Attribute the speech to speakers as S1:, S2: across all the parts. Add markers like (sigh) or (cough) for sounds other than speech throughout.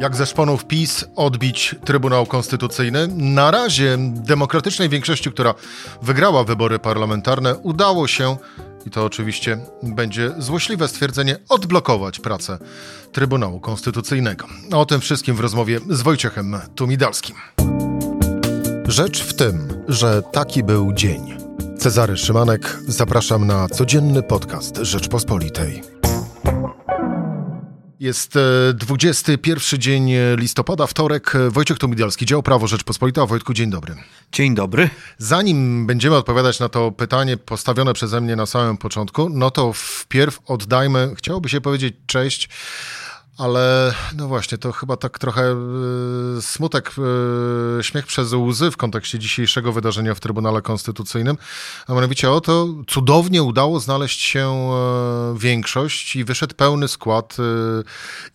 S1: Jak ze szponów PiS odbić Trybunał Konstytucyjny? Na razie demokratycznej większości, która wygrała wybory parlamentarne, udało się, i to oczywiście będzie złośliwe stwierdzenie, odblokować pracę Trybunału Konstytucyjnego. O tym wszystkim w rozmowie z Wojciechem Tumidalskim. Rzecz w tym, że taki był dzień. Cezary Szymanek, zapraszam na codzienny podcast Rzeczpospolitej. Jest 21 e, dzień listopada, wtorek. Wojciech Tomidialski, dział Prawo Rzeczpospolita. Wojtku, dzień dobry.
S2: Dzień dobry.
S1: Zanim będziemy odpowiadać na to pytanie postawione przeze mnie na samym początku, no to wpierw oddajmy, chciałoby się powiedzieć cześć ale no właśnie, to chyba tak trochę y, smutek, y, śmiech przez łzy w kontekście dzisiejszego wydarzenia w Trybunale Konstytucyjnym, a mianowicie o to cudownie udało znaleźć się y, większość i wyszedł pełny skład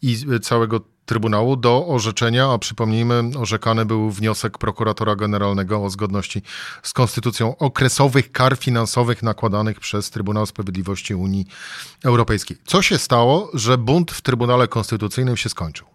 S1: i całego Trybunału do orzeczenia, a przypomnijmy, orzekany był wniosek prokuratora generalnego o zgodności z konstytucją okresowych kar finansowych nakładanych przez Trybunał Sprawiedliwości Unii Europejskiej. Co się stało, że bunt w Trybunale Konstytucyjnym się skończył?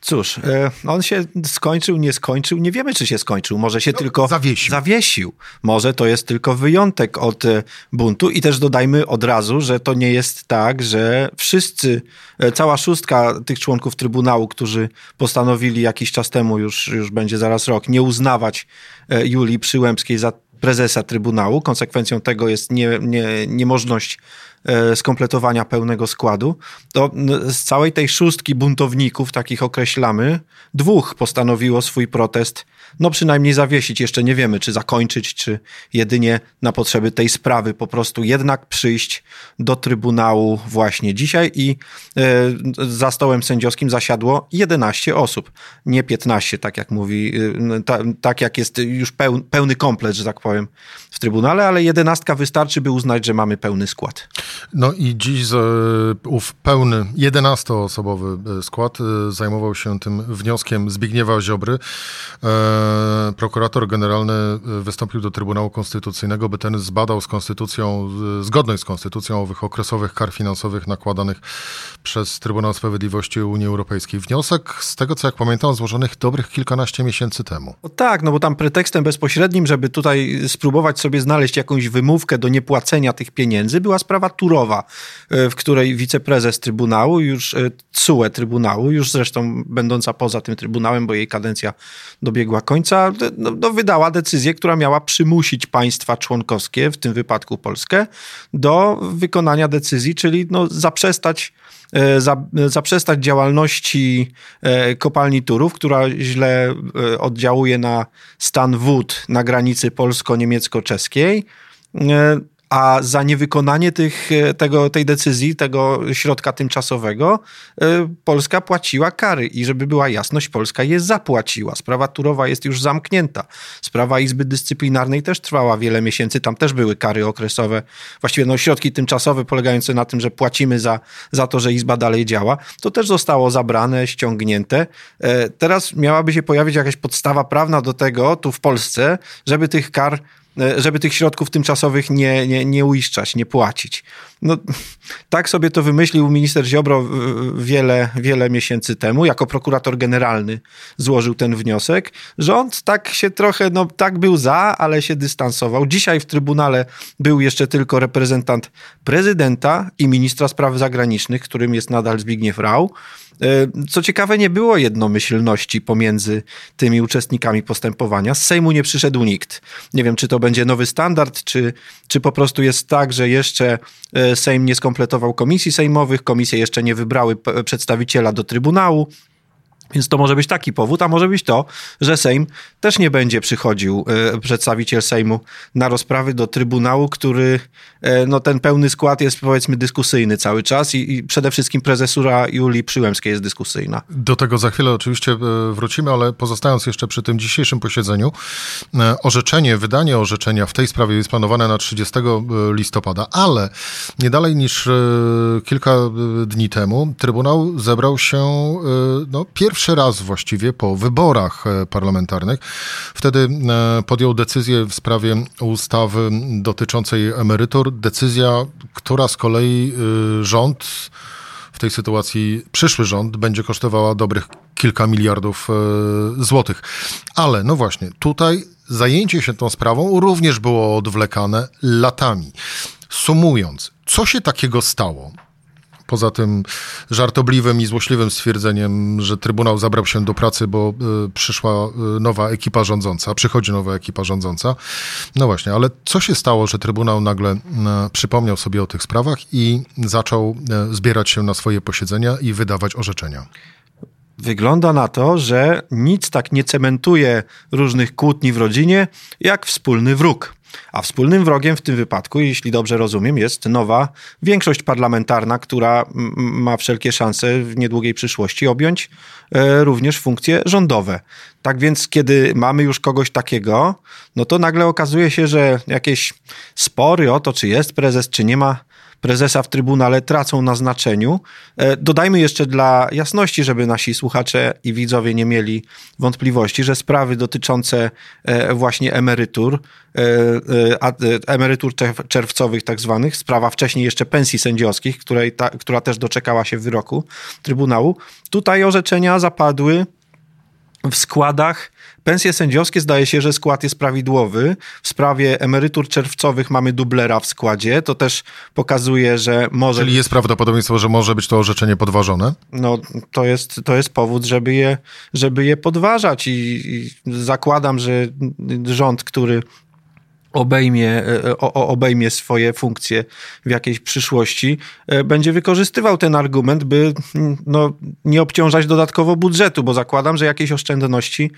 S2: Cóż, e, on się skończył, nie skończył. Nie wiemy, czy się skończył. Może się no, tylko
S1: zawiesił.
S2: zawiesił. Może to jest tylko wyjątek od e, buntu. I też dodajmy od razu, że to nie jest tak, że wszyscy, e, cała szóstka tych członków Trybunału, którzy postanowili jakiś czas temu, już, już będzie zaraz rok, nie uznawać Julii Przyłębskiej za prezesa Trybunału. Konsekwencją tego jest nie, nie, niemożność skompletowania pełnego składu, to z całej tej szóstki buntowników, takich określamy, dwóch postanowiło swój protest no przynajmniej zawiesić. Jeszcze nie wiemy, czy zakończyć, czy jedynie na potrzeby tej sprawy po prostu jednak przyjść do Trybunału właśnie dzisiaj i e, za stołem sędziowskim zasiadło 11 osób, nie 15, tak jak mówi, e, ta, tak jak jest już peł, pełny komplet, że tak powiem, w Trybunale, ale 11 wystarczy, by uznać, że mamy pełny skład.
S1: No i dziś z, ów pełny 11-osobowy e, skład zajmował się tym wnioskiem Zbigniewa Ziobry. E, prokurator generalny e, wystąpił do Trybunału Konstytucyjnego, by ten zbadał z konstytucją, zgodność z konstytucją owych okresowych kar finansowych nakładanych przez Trybunał Sprawiedliwości Unii Europejskiej. Wniosek, z tego co jak pamiętam, złożonych dobrych kilkanaście miesięcy temu.
S2: No tak, no bo tam pretekstem bezpośrednim, żeby tutaj spróbować sobie znaleźć jakąś wymówkę do niepłacenia tych pieniędzy, była sprawa Turowa, e, w której wiceprezes Trybunału, już CUE Trybunału, już zresztą będąca poza tym Trybunałem, bo jej kadencja dobiegła końca, no, no, wydała decyzję, która miała przymusić państwa członkowskie, w tym wypadku Polskę, do wykonania decyzji, czyli no, zaprzestać e, za, zaprzestać działalności e, kopalni Turów, która źle e, oddziałuje na stan wód na granicy polsko-niemiecko-czeskiej a za niewykonanie tych, e, tego, tej decyzji, tego środka tymczasowego, e, Polska płaciła kary. I żeby była jasność, Polska je zapłaciła. Sprawa Turowa jest już zamknięta. Sprawa Izby Dyscyplinarnej też trwała wiele miesięcy. Tam też były kary okresowe, właściwie no, środki tymczasowe polegające na tym, że płacimy za, za to, że Izba dalej działa. To też zostało zabrane, ściągnięte. E, teraz miałaby się pojawić jakaś podstawa prawna do tego, tu w Polsce, żeby tych kar żeby tych środków tymczasowych nie, nie, nie uiszczać, nie płacić. No, (laughs) tak sobie to wymyślił minister Ziobro wiele, wiele miesięcy temu. Jako prokurator generalny złożył ten wniosek. Rząd tak się trochę, no tak był za, ale się dystansował. Dzisiaj w Trybunale był jeszcze tylko reprezentant prezydenta i ministra spraw zagranicznych, którym jest nadal Zbigniew Rau. E, co ciekawe, nie było jednomyślności pomiędzy tymi uczestnikami postępowania. Z Sejmu nie przyszedł nikt. Nie wiem, czy to będzie nowy standard, czy, czy po prostu jest tak, że jeszcze e, Sejm nie skompletował komisji sejmowych, komisje jeszcze nie wybrały przedstawiciela do Trybunału. Więc to może być taki powód, a może być to, że Sejm też nie będzie przychodził, e, przedstawiciel Sejmu, na rozprawy do Trybunału, który, e, no ten pełny skład jest powiedzmy dyskusyjny cały czas i, i przede wszystkim prezesura Julii Przyłębskiej jest dyskusyjna.
S1: Do tego za chwilę oczywiście e, wrócimy, ale pozostając jeszcze przy tym dzisiejszym posiedzeniu, orzeczenie, wydanie orzeczenia w tej sprawie jest planowane na 30 listopada, ale nie dalej niż kilka dni temu Trybunał zebrał się no, pierwszy pierwszy raz właściwie po wyborach e, parlamentarnych. Wtedy e, podjął decyzję w sprawie ustawy dotyczącej emerytur. Decyzja, która z kolei e, rząd tej sytuacji przyszły rząd będzie kosztowała dobrych kilka miliardów złotych. Ale no właśnie, tutaj zajęcie się tą sprawą również było odwlekane latami. Sumując, co się takiego stało? Poza tym żartobliwym i złośliwym stwierdzeniem, że Trybunał zabrał się do pracy, bo y, przyszła y, nowa ekipa rządząca, przychodzi nowa ekipa rządząca. No właśnie, ale co się stało, że Trybunał nagle y, przypomniał sobie o tych sprawach i zaczął zbierać się na swoje posiedzenia i wydawać orzeczenia?
S2: Wygląda na to, że nic tak nie cementuje różnych kłótni w rodzinie, jak wspólny wróg. A wspólnym wrogiem w tym wypadku, jeśli dobrze rozumiem, jest nowa większość parlamentarna, która ma wszelkie szanse w niedługiej przyszłości objąć e, również funkcje rządowe. Tak więc, kiedy mamy już kogoś takiego, no to nagle okazuje się, że jakieś spory o to, czy jest prezes, czy nie ma prezesa w Trybunale tracą na znaczeniu. E, dodajmy jeszcze dla jasności, żeby nasi słuchacze i widzowie nie mieli wątpliwości, że sprawy dotyczące e, właśnie emerytur, e, emerytur czerwcowych tak zwanych, sprawa wcześniej jeszcze pensji sędziowskich, której ta, która też doczekała się wyroku Trybunału, tutaj orzeczenia zapadły w składach Pensje sędziowskie zdaje się, że skład jest prawidłowy. W sprawie emerytur czerwcowych mamy dublera w składzie. To też pokazuje, że może.
S1: Czyli jest prawdopodobieństwo, że może być to orzeczenie podważone?
S2: No, to jest, to jest powód, żeby je, żeby je podważać i, i zakładam, że rząd, który obejmie, e, obejmie swoje funkcje w jakiejś przyszłości, e, będzie wykorzystywał ten argument, by no, nie obciążać dodatkowo budżetu, bo zakładam, że jakieś oszczędności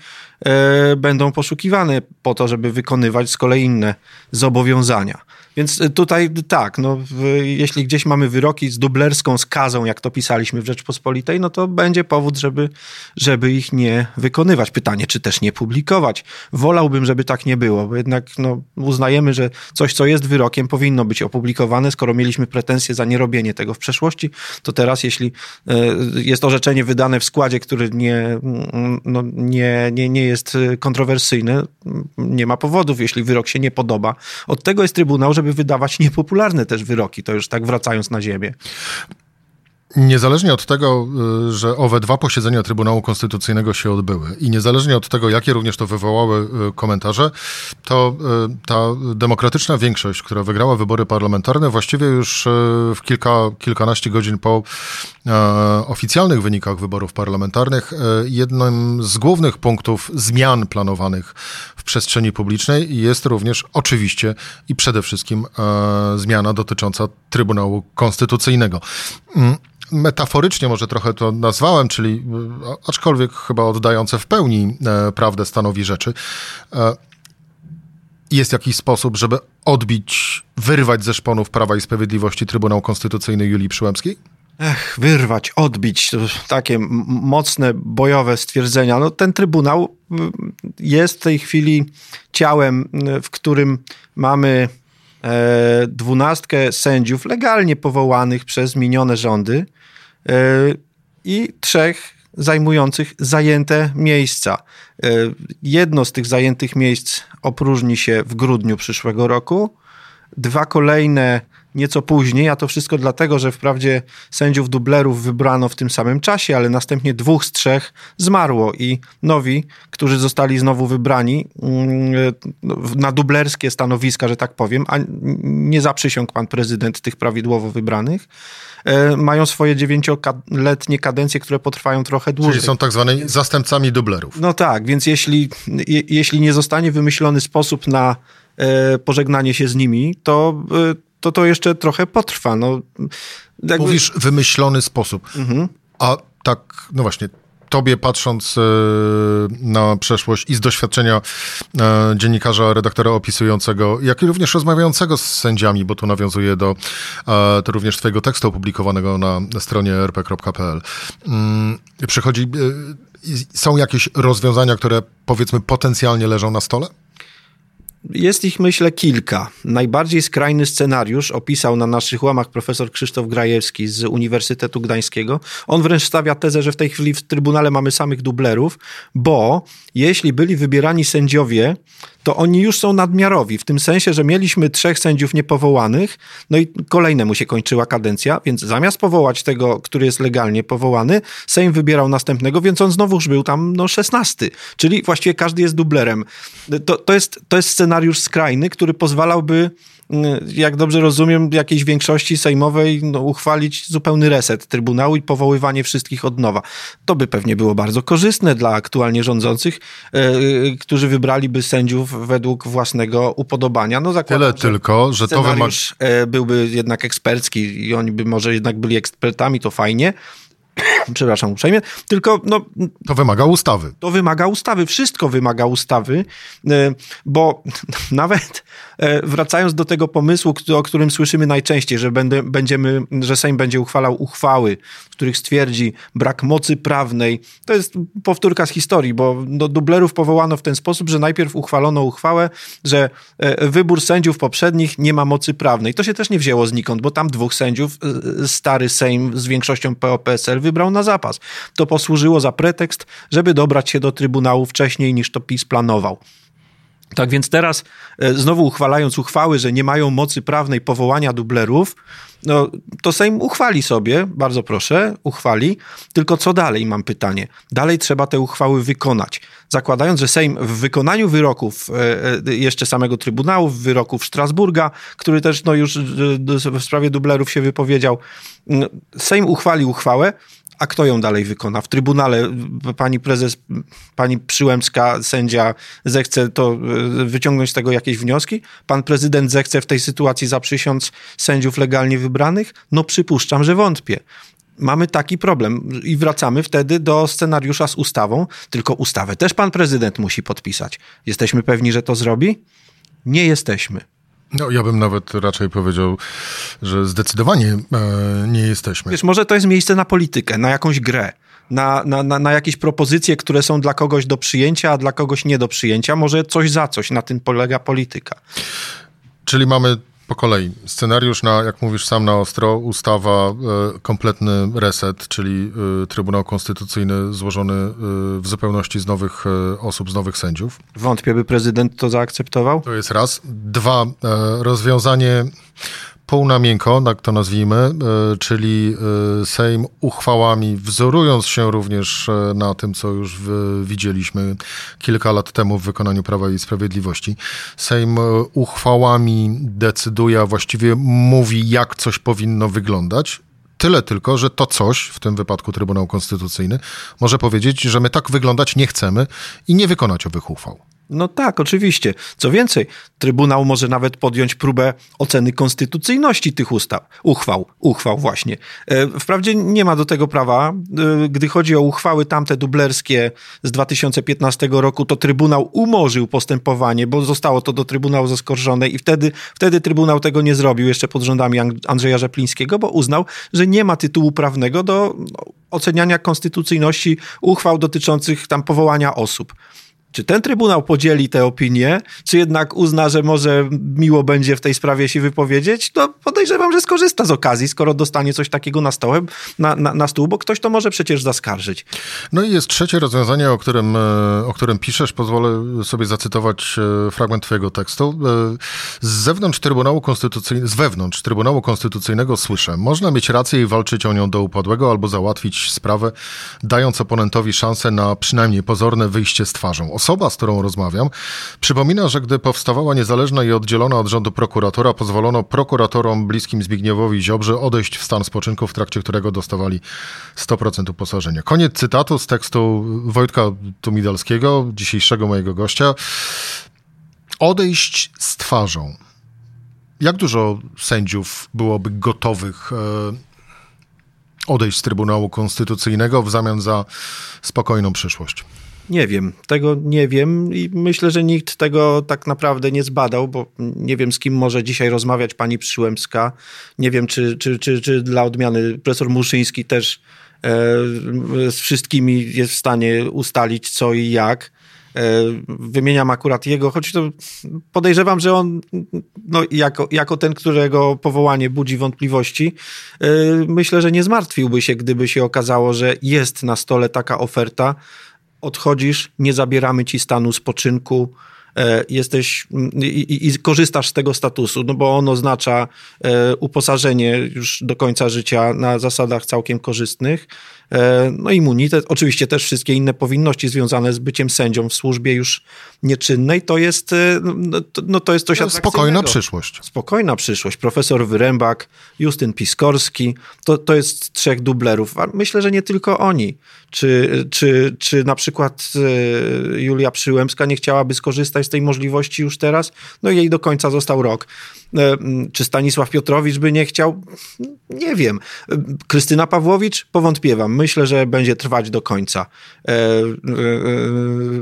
S2: e, będą poszukiwane po to, żeby wykonywać z kolei inne zobowiązania. Więc tutaj tak, no, jeśli gdzieś mamy wyroki z dublerską skazą, jak to pisaliśmy w Rzeczpospolitej, no to będzie powód, żeby, żeby ich nie wykonywać. Pytanie, czy też nie publikować. Wolałbym, żeby tak nie było, bo jednak no, uznajemy, że coś, co jest wyrokiem, powinno być opublikowane. Skoro mieliśmy pretensje za nierobienie tego w przeszłości, to teraz, jeśli e, jest orzeczenie wydane w składzie, który nie, no, nie, nie, nie jest kontrowersyjny, nie ma powodów, jeśli wyrok się nie podoba. Od tego jest Trybunał, żeby wydawać niepopularne też wyroki, to już tak wracając na ziemię.
S1: Niezależnie od tego, y, że owe dwa posiedzenia Trybunału Konstytucyjnego się odbyły i niezależnie od tego, jakie również to wywołały y, komentarze, to y, ta demokratyczna większość, która wygrała wybory parlamentarne, właściwie już w kilka, kilkanaście godzin po oficjalnych wynikach wyborów parlamentarnych, jednym z głównych punktów zmian planowanych w przestrzeni publicznej jest również oczywiście i przede wszystkim zmiana dotycząca Trybunału Konstytucyjnego. Metaforycznie może trochę to nazwałem, czyli e, aczkolwiek chyba oddające w pełni e, prawdę stanowi rzeczy. E, jest jakiś sposób, żeby odbić, wyrwać ze szponów Prawa i Sprawiedliwości Trybunał Konstytucyjny Julii Przyłębskiej?
S2: Ech, wyrwać, odbić, to takie mocne, bojowe stwierdzenia. No, ten Trybunał jest w tej chwili ciałem, w którym mamy dwunastkę sędziów legalnie powołanych przez minione rządy, E, i trzech zajmujących zajęte miejsca. E, jedno z tych zajętych miejsc opróżni się w grudniu przyszłego roku. Dwa kolejne nieco później, a to wszystko dlatego, że wprawdzie sędziów dublerów wybrano w tym samym czasie, ale następnie dwóch z trzech zmarło i nowi, którzy zostali znowu wybrani mm, na dublerskie stanowiska, że tak powiem, a nie zaprzysiągł pan prezydent tych prawidłowo wybranych, E, mają swoje dziewięcioletnie kadencje, które potrwają trochę dłużej.
S1: Czyli są tak zwanymi zastępcami dublerów.
S2: No tak, więc jeśli, je, jeśli nie zostanie wymyślony sposób na e, pożegnanie się z nimi, to, e, to to jeszcze trochę potrwa. No,
S1: jakby... Mówisz wymyślony sposób. Mhm. A tak, no właśnie, tobie patrząc e, na przeszłość i z doświadczenia e, dziennikarza, redaktora opisującego, jak i również rozmawiającego z sędziami, bo tu nawiązuje do e, to również twojego tekstu opublikowanego na stronie rp.pl. Mm, przychodzi, są jakieś rozwiązania, które powiedzmy potencjalnie leżą na stole?
S2: Jest ich, myślę, kilka. Najbardziej skrajny scenariusz opisał na naszych łamach profesor Krzysztof Grajewski z Uniwersytetu Gdańskiego. On wręcz stawia tezę, że w tej chwili w Trybunale mamy samych dublerów, bo jeśli byli wybierani sędziowie, to oni już są nadmiarowi, w tym sensie, że mieliśmy trzech sędziów niepowołanych, no i kolejnemu się kończyła kadencja, więc zamiast powołać tego, który jest legalnie powołany, Sejm wybierał następnego, więc on znowuż był tam no, 16, czyli właściwie każdy jest dublerem. To, to, jest, to jest scenariusz skrajny, który pozwalałby jak dobrze rozumiem, jakiejś większości sejmowej no, uchwalić zupełny reset Trybunału i powoływanie wszystkich od nowa. To by pewnie było bardzo korzystne dla aktualnie rządzących, yy, którzy wybraliby sędziów według własnego upodobania. No,
S1: zakładam, Tyle że tylko, że to wymaga...
S2: E, byłby jednak ekspercki i oni by może jednak byli ekspertami, to fajnie. Przepraszam uprzejmie, tylko no,
S1: To wymaga ustawy.
S2: To wymaga ustawy, wszystko wymaga ustawy, e, bo (laughs) nawet e, wracając do tego pomysłu, o którym słyszymy najczęściej, że będę, będziemy, że Sejm będzie uchwalał uchwały, w których stwierdzi brak mocy prawnej, to jest powtórka z historii, bo do dublerów powołano w ten sposób, że najpierw uchwalono uchwałę, że e, wybór sędziów poprzednich nie ma mocy prawnej. To się też nie wzięło znikąd, bo tam dwóch sędziów, stary Sejm z większością PO-PSL wybrał na zapas. To posłużyło za pretekst, żeby dobrać się do Trybunału wcześniej niż to PiS planował. Tak więc teraz, e, znowu uchwalając uchwały, że nie mają mocy prawnej powołania dublerów, no, to Sejm uchwali sobie, bardzo proszę, uchwali. Tylko co dalej, mam pytanie. Dalej trzeba te uchwały wykonać. Zakładając, że Sejm w wykonaniu wyroków e, e, jeszcze samego Trybunału, wyroków Strasburga, który też no, już w sprawie dublerów się wypowiedział, Sejm uchwali uchwałę, a kto ją dalej wykona? W Trybunale pani prezes, pani Przyłębska, sędzia zechce to e, wyciągnąć z tego jakieś wnioski? Pan prezydent zechce w tej sytuacji zaprzysiąc sędziów legalnie wybranych? No przypuszczam, że wątpię. Mamy taki problem i wracamy wtedy do scenariusza z ustawą, tylko ustawę też pan prezydent musi podpisać. Jesteśmy pewni, że to zrobi? Nie jesteśmy.
S1: No, ja bym nawet raczej powiedział, że zdecydowanie e, nie jesteśmy.
S2: Wiesz, może to jest miejsce na politykę, na jakąś grę. Na, na, na, na jakieś propozycje, które są dla kogoś do przyjęcia, a dla kogoś nie do przyjęcia. Może coś za coś, na tym polega polityka.
S1: Czyli mamy po kolei. Scenariusz na, jak mówisz sam na ostro, ustawa, e, kompletny reset, czyli e, Trybunał Konstytucyjny złożony e, w zupełności z nowych osób, z nowych sędziów.
S2: Wątpię, by prezydent to zaakceptował?
S1: To jest raz. Dwa, rozwiązanie pół na miękko, tak to nazwijmy, e, czyli e, Sejm uchwałami, wzorując się również e, na tym, co już widzieliśmy kilka lat temu w wykonaniu Prawa i Sprawiedliwości. Sejm uchwałami decyduje, a właściwie mówi, jak coś powinno wyglądać. Tyle tylko, że to coś, w tym wypadku Trybunał Konstytucyjny, może powiedzieć, że my tak wyglądać nie chcemy i nie wykonać owych uchwał.
S2: No tak, oczywiście. Co więcej, Trybunał może nawet podjąć próbę oceny konstytucyjności tych ustaw, uchwał, uchwał właśnie. E, wprawdzie nie ma do tego prawa. E, gdy chodzi o uchwały tamte dublerskie z 2015 roku, to Trybunał umorzył postępowanie, bo zostało to do Trybunału zaskarżone i wtedy, wtedy Trybunał tego nie zrobił jeszcze pod rządami Andrzeja Rzeplińskiego, bo uznał, że nie ma tytułu prawnego do oceniania konstytucyjności uchwał dotyczących tam powołania osób. Czy ten trybunał podzieli te opinie, czy jednak uzna, że może miło będzie w tej sprawie się wypowiedzieć? To podejrzewam, że skorzysta z okazji, skoro dostanie coś takiego na, stołem, na, na, na stół, bo ktoś to może przecież zaskarżyć.
S1: No i jest trzecie rozwiązanie, o którym, e, o którym piszesz. Pozwolę sobie zacytować e, fragment twojego tekstu. E, z zewnątrz Trybunału Konstytucyjnego, z wewnątrz Trybunału Konstytucyjnego słyszę, można mieć rację i walczyć o nią do upadłego albo załatwić sprawę, dając oponentowi szansę na przynajmniej pozorne wyjście z twarzą osoba, z którą rozmawiam, przypomina, że gdy powstawała niezależna i oddzielona od rządu prokuratora, pozwolono prokuratorom bliskim Zbigniewowi Ziobrze odejść w stan spoczynku, w trakcie którego dostawali 100% uposażenia. Koniec cytatu z tekstu Wojtka Tumidalskiego, dzisiejszego mojego gościa. Odejść z twarzą. Jak dużo sędziów byłoby gotowych e, odejść z Trybunału Konstytucyjnego w zamian za spokojną przyszłość?
S2: Nie wiem, tego nie wiem i myślę, że nikt tego tak naprawdę nie zbadał, bo nie wiem z kim może dzisiaj rozmawiać pani Przyłębska. Nie wiem, czy, czy, czy, czy dla odmiany profesor Muszyński też e, z wszystkimi jest w stanie ustalić co i jak. E, wymieniam akurat jego, choć to podejrzewam, że on no, jako, jako ten, którego powołanie budzi wątpliwości, e, myślę, że nie zmartwiłby się, gdyby się okazało, że jest na stole taka oferta, odchodzisz, nie zabieramy ci stanu spoczynku, e, jesteś i, i, i, korzystasz z tego statusu, no bo on oznacza e, uposażenie już do końca życia na zasadach całkiem korzystnych, no immunitet, oczywiście też wszystkie inne powinności związane z byciem sędzią w służbie już nieczynnej, to jest, e, no, no to jest coś no,
S1: Spokojna przyszłość.
S2: Spokojna przyszłość. Profesor Wyrębak, Justyn Piskorski, to, to jest trzech dublerów. Myślę, że nie tylko oni. Czy, czy, czy na przykład e, Julia Przyłębska nie chciałaby skorzystać z tej możliwości już teraz? No jej do końca został rok. Czy Stanisław Piotrowicz by nie chciał? Nie wiem. Krystyna Pawłowicz? Powątpiewam myślę, że będzie trwać do końca. E, e,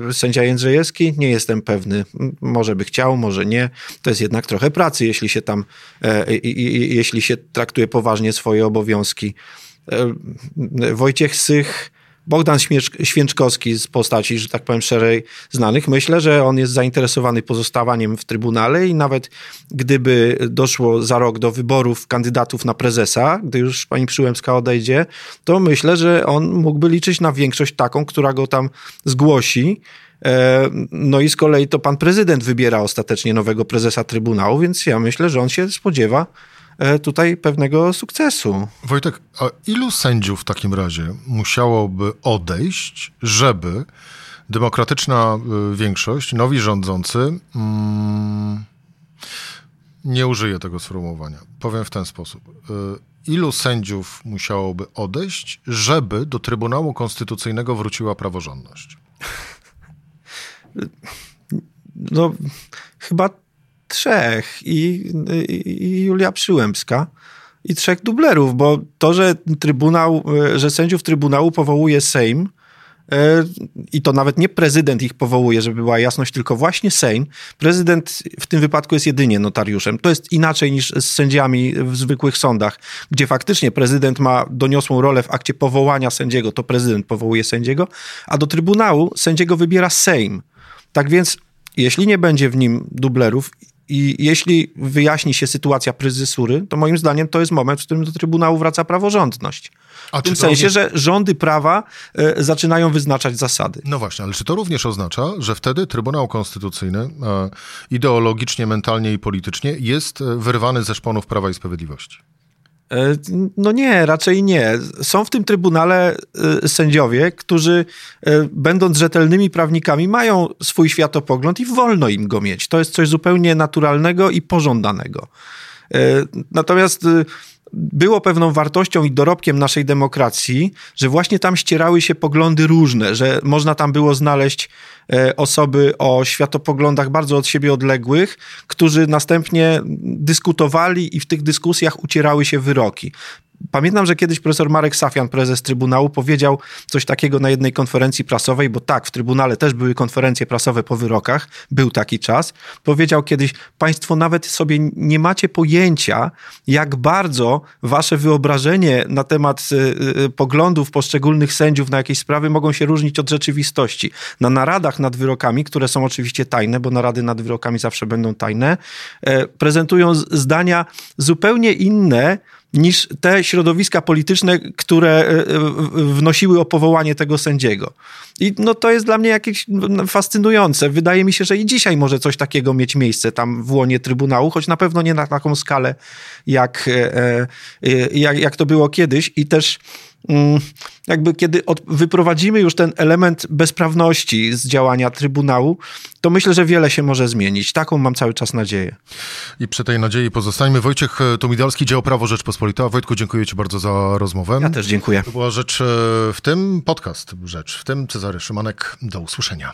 S2: e, sędzia Jędrzejewski? Nie jestem pewny. Może by chciał, może nie. To jest jednak trochę pracy, jeśli się tam, jeśli się traktuje poważnie swoje obowiązki. Wojciech Sych Bogdan Święczkowski z postaci, że tak powiem, szerzej znanych, myślę, że on jest zainteresowany pozostawaniem w Trybunale i nawet gdyby doszło za rok do wyborów kandydatów na prezesa, gdy już pani Przyłębska odejdzie, to myślę, że on mógłby liczyć na większość taką, która go tam zgłosi. E, no i z kolei to pan prezydent wybiera ostatecznie nowego prezesa Trybunału, więc ja myślę, że on się spodziewa tutaj pewnego sukcesu.
S1: Wojtek, a ilu sędziów w takim razie musiałoby odejść, żeby demokratyczna e, większość, nowi rządzący, mm, nie użyję tego sformułowania. Powiem w ten sposób. E, ilu sędziów musiałoby odejść, żeby do Trybunału Konstytucyjnego wróciła praworządność?
S2: No, chyba trzech i, i Julia Przyłębska i trzech dublerów, bo to, że Trybunał, że sędziów Trybunału powołuje Sejm, e, i to nawet nie prezydent ich powołuje, żeby była jasność, tylko właśnie Sejm. Prezydent w tym wypadku jest jedynie notariuszem. To jest inaczej niż z sędziami w zwykłych sądach, gdzie faktycznie prezydent ma doniosłą rolę w akcie powołania sędziego, to prezydent powołuje sędziego, a do Trybunału sędziego wybiera Sejm. Tak więc, jeśli nie będzie w nim dublerów i jeśli wyjaśni się sytuacja pryzysury, to moim zdaniem to jest moment, w którym do Trybunału wraca praworządność. A w tym sensie, również... że rządy prawa e, zaczynają wyznaczać zasady.
S1: No właśnie, ale czy to również oznacza, że wtedy Trybunał Konstytucyjny e, ideologicznie, mentalnie i politycznie jest e, wyrwany ze szponów Prawa i Sprawiedliwości?
S2: E, no nie, raczej nie. Są w tym trybunale e, sędziowie, którzy e, będąc rzetelnymi prawnikami mają swój światopogląd i wolno im go mieć. To jest coś zupełnie naturalnego i pożądanego. Natomiast było pewną wartością i dorobkiem naszej demokracji, że właśnie tam ścierały się poglądy różne, że można tam było znaleźć e, osoby o światopoglądach bardzo od siebie odległych, którzy następnie dyskutowali i w tych dyskusjach ucierały się wyroki. Pamiętam, że kiedyś profesor Marek Safian, prezes Trybunału, powiedział coś takiego na jednej konferencji prasowej, bo tak, w Trybunale też były konferencje prasowe po wyrokach, był taki czas. Powiedział kiedyś, państwo nawet sobie nie macie pojęcia, jak bardzo wasze wyobrażenie na temat y, y, poglądów poszczególnych sędziów na jakieś sprawy mogą się różnić od rzeczywistości. Na naradach nad wyrokami, które są oczywiście tajne, bo narady nad wyrokami zawsze będą tajne, e, prezentują zdania zupełnie inne niż te środowiska polityczne, które e, e, wnosiły o powołanie tego sędziego. I no, to jest dla mnie jakieś no, fascynujące. Wydaje mi się, że i dzisiaj może coś takiego mieć miejsce tam w łonie Trybunału, choć na pewno nie na taką skalę, jak, e, jak, jak to było kiedyś. I też jakby kiedy od, wyprowadzimy już ten element bezprawności z działania Trybunału, to myślę, że wiele się może zmienić. Taką mam cały czas nadzieję.
S1: I przy tej nadziei pozostańmy. Wojciech Tomidalski, Dział Prawo Rzeczpospolita. Wojtku, dziękuję Ci bardzo za rozmowę.
S2: Ja też dziękuję.
S1: To była rzecz e, w tym podcast, rzecz w tym Cezary Szymanek. Do usłyszenia.